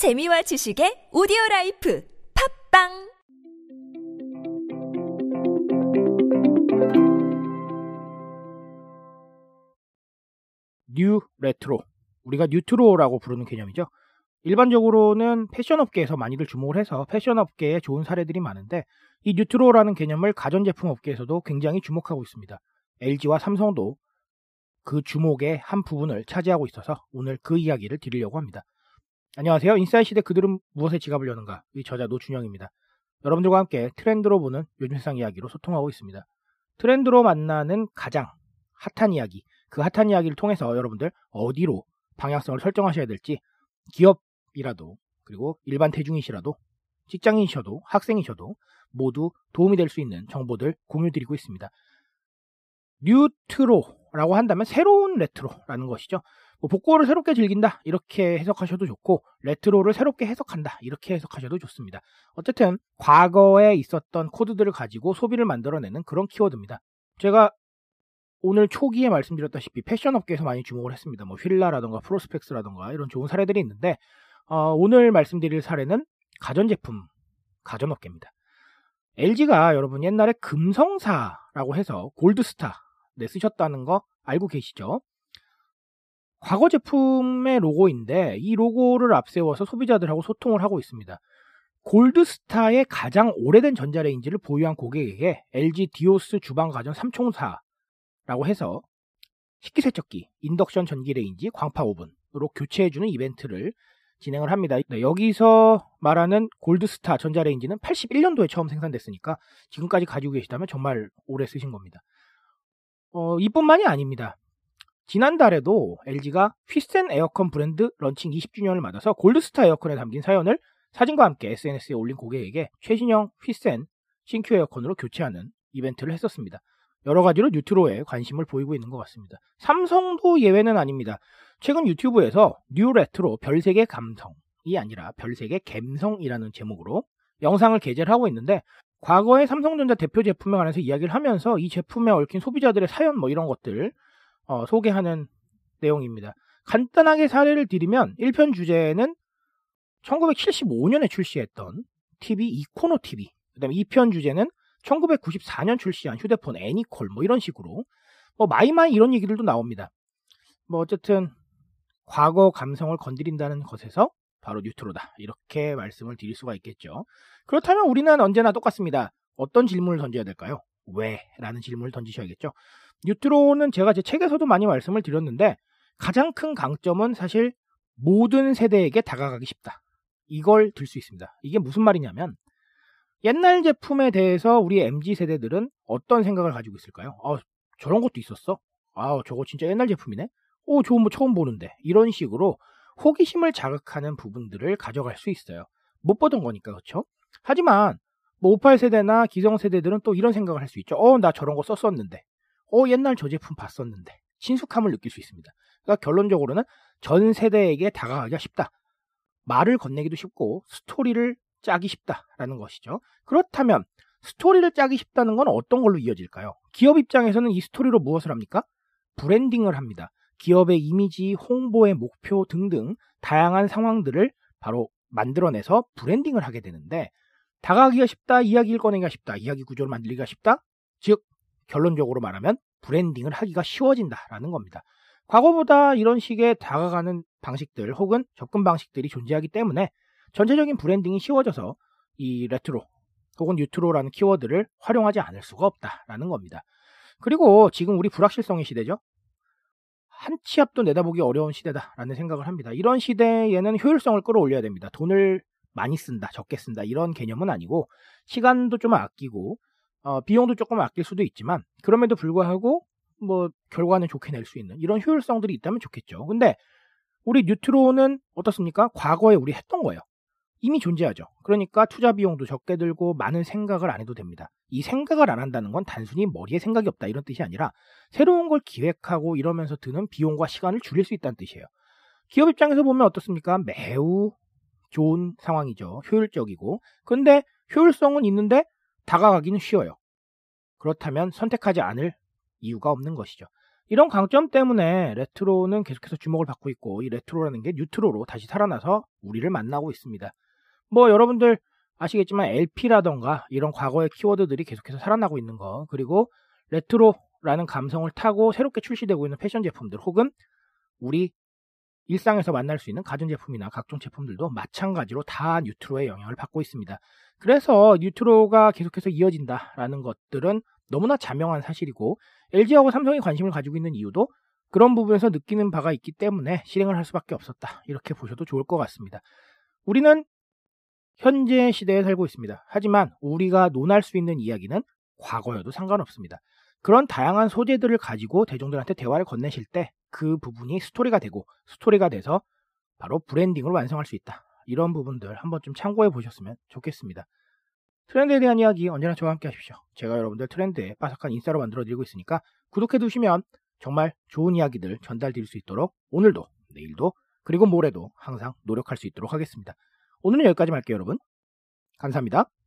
재미와 지식의 오디오 라이프 팟빵 new retro 우리가 뉴트로라고 부르는 개념이죠. 일반적으로는 패션 업계에서 많이들 주목을 해서 패션 업계에 좋은 사례들이 많은데 이 뉴트로라는 개념을 가전제품 업계에서도 굉장히 주목하고 있습니다. LG와 삼성도 그 주목의 한 부분을 차지하고 있어서 오늘 그 이야기를 드리려고 합니다. 안녕하세요. 인싸의 시대 그들은 무엇에 지갑을 여는가?의 저자 노준영입니다. 여러분들과 함께 트렌드로 보는 요즘 세상 이야기로 소통하고 있습니다. 트렌드로 만나는 가장 핫한 이야기, 그 핫한 이야기를 통해서 여러분들 어디로 방향성을 설정하셔야 될지 기업이라도 그리고 일반 대중이시라도 직장인이셔도 학생이셔도 모두 도움이 될 수 있는 정보들 공유드리고 있습니다. 뉴트로라고 한다면 새로운 레트로라는 것이죠. 뭐 복고를 새롭게 즐긴다 이렇게 해석하셔도 좋고 레트로를 새롭게 해석한다 이렇게 해석하셔도 좋습니다. 어쨌든 과거에 있었던 코드들을 가지고 소비를 만들어내는 그런 키워드입니다. 제가 오늘 초기에 말씀드렸다시피 패션 업계에서 많이 주목을 했습니다. 뭐 휠라라던가 프로스펙스라던가 이런 좋은 사례들이 있는데 어, 오늘 말씀드릴 사례는 가전제품 가전업계입니다. LG가 여러분 옛날에 금성사라고 해서 골드스타 네, 쓰셨다는 거 알고 계시죠? 과거 제품의 로고인데 이 로고를 앞세워서 소비자들하고 소통을 하고 있습니다. 골드스타의 가장 오래된 전자레인지를 보유한 고객에게 LG 디오스 주방 가전 3총사라고 해서 식기세척기, 인덕션 전기레인지, 광파 오븐으로 교체해주는 이벤트를 진행을 합니다. 네, 여기서 말하는 골드스타 전자레인지는 81년도에 처음 생산됐으니까 지금까지 가지고 계시다면 정말 오래 쓰신 겁니다. 어, 이뿐만이 아닙니다. 지난달에도 LG가 휘센 에어컨 브랜드 런칭 20주년을 맞아서 골드스타 에어컨에 담긴 사연을 사진과 함께 SNS에 올린 고객에게 최신형 휘센 씽큐 에어컨으로 교체하는 이벤트를 했었습니다. 여러 가지로 뉴트로에 관심을 보이고 있는 것 같습니다. 삼성도 예외는 아닙니다. 최근 유튜브에서 뉴 레트로 별세계 감성이 아니라 별세계 갬성이라는 제목으로 영상을 게재를 하고 있는데 과거의 삼성전자 대표 제품에 관해서 이야기를 하면서 이 제품에 얽힌 소비자들의 사연 뭐 이런 것들 어, 소개하는 내용입니다. 간단하게 사례를 드리면 1편 주제는 1975년에 출시했던 TV 이코노 TV. 그다음에 2편 주제는 1994년 출시한 휴대폰 애니콜 뭐 이런 식으로 뭐 마이마이 이런 얘기들도 나옵니다. 뭐 어쨌든 과거 감성을 건드린다는 것에서 바로 뉴트로다. 이렇게 말씀을 드릴 수가 있겠죠. 그렇다면 우리는 언제나 똑같습니다. 어떤 질문을 던져야 될까요? 왜? 라는 질문을 던지셔야겠죠. 뉴트로는 제가 제 책에서도 많이 말씀을 드렸는데 가장 큰 강점은 사실 모든 세대에게 다가가기 쉽다. 이걸 들 수 있습니다. 이게 무슨 말이냐면 옛날 제품에 대해서 우리 MZ 세대들은 어떤 생각을 가지고 있을까요? 아, 저런 것도 있었어? 아, 저거 진짜 옛날 제품이네? 오, 좋은 뭐 처음 보는데. 이런 식으로 호기심을 자극하는 부분들을 가져갈 수 있어요. 못 보던 거니까, 그렇죠? 하지만 뭐 58세대나 기성세대들은 또 이런 생각을 할 수 있죠. 어, 나 저런 거 썼었는데. 어, 옛날 저 제품 봤었는데. 친숙함을 느낄 수 있습니다. 그러니까 결론적으로는 전 세대에게 다가가기가 쉽다. 말을 건네기도 쉽고 스토리를 짜기 쉽다라는 것이죠. 그렇다면 스토리를 짜기 쉽다는 건 어떤 걸로 이어질까요? 기업 입장에서는 이 스토리로 무엇을 합니까? 브랜딩을 합니다. 기업의 이미지, 홍보의 목표 등등 다양한 상황들을 바로 만들어내서 브랜딩을 하게 되는데 다가가기가 쉽다, 이야기를 꺼내기가 쉽다, 이야기 구조를 만들기가 쉽다. 즉 결론적으로 말하면 브랜딩을 하기가 쉬워진다라는 겁니다. 과거보다 이런 식의 다가가는 방식들 혹은 접근 방식들이 존재하기 때문에 전체적인 브랜딩이 쉬워져서 이 레트로 혹은 뉴트로라는 키워드를 활용하지 않을 수가 없다라는 겁니다. 그리고 지금 우리 불확실성의 시대죠. 한 치 앞도 내다보기 어려운 시대다라는 생각을 합니다. 이런 시대에는 효율성을 끌어올려야 됩니다. 돈을 많이 쓴다, 적게 쓴다 이런 개념은 아니고 시간도 좀 아끼고 어, 비용도 조금 아낄 수도 있지만 그럼에도 불구하고 뭐 결과는 좋게 낼 수 있는 이런 효율성들이 있다면 좋겠죠. 근데 우리 뉴트로는 어떻습니까? 과거에 우리 했던 거예요. 이미 존재하죠. 그러니까 투자 비용도 적게 들고 많은 생각을 안 해도 됩니다. 이 생각을 안 한다는 건 단순히 머리에 생각이 없다 이런 뜻이 아니라 새로운 걸 기획하고 이러면서 드는 비용과 시간을 줄일 수 있다는 뜻이에요. 기업 입장에서 보면 어떻습니까? 매우 좋은 상황이죠. 효율적이고. 근데 효율성은 있는데 다가가기는 쉬워요. 그렇다면 선택하지 않을 이유가 없는 것이죠. 이런 강점 때문에 레트로는 계속해서 주목을 받고 있고 이 레트로라는 게 뉴트로로 다시 살아나서 우리를 만나고 있습니다. 뭐 여러분들 아시겠지만 LP라던가 이런 과거의 키워드들이 계속해서 살아나고 있는 거 그리고 레트로라는 감성을 타고 새롭게 출시되고 있는 패션 제품들 혹은 우리 일상에서 만날 수 있는 가전제품이나 각종 제품들도 마찬가지로 다 뉴트로의 영향을 받고 있습니다. 그래서 뉴트로가 계속해서 이어진다라는 것들은 너무나 자명한 사실이고 LG하고 삼성이 관심을 가지고 있는 이유도 그런 부분에서 느끼는 바가 있기 때문에 실행을 할 수밖에 없었다. 이렇게 보셔도 좋을 것 같습니다. 우리는 현재 시대에 살고 있습니다. 하지만 우리가 논할 수 있는 이야기는 과거여도 상관없습니다. 그런 다양한 소재들을 가지고 대중들한테 대화를 건네실 때 그 부분이 스토리가 되고 스토리가 돼서 바로 브랜딩을 완성할 수 있다. 이런 부분들 한번 좀 참고해 보셨으면 좋겠습니다. 트렌드에 대한 이야기 언제나 저와 함께 하십시오. 제가 여러분들 트렌드에 빠삭한 인싸로 만들어 드리고 있으니까 구독해 두시면 정말 좋은 이야기들 전달 드릴 수 있도록 오늘도 내일도 그리고 모레도 항상 노력할 수 있도록 하겠습니다. 오늘은 여기까지 할게요 여러분. 감사합니다.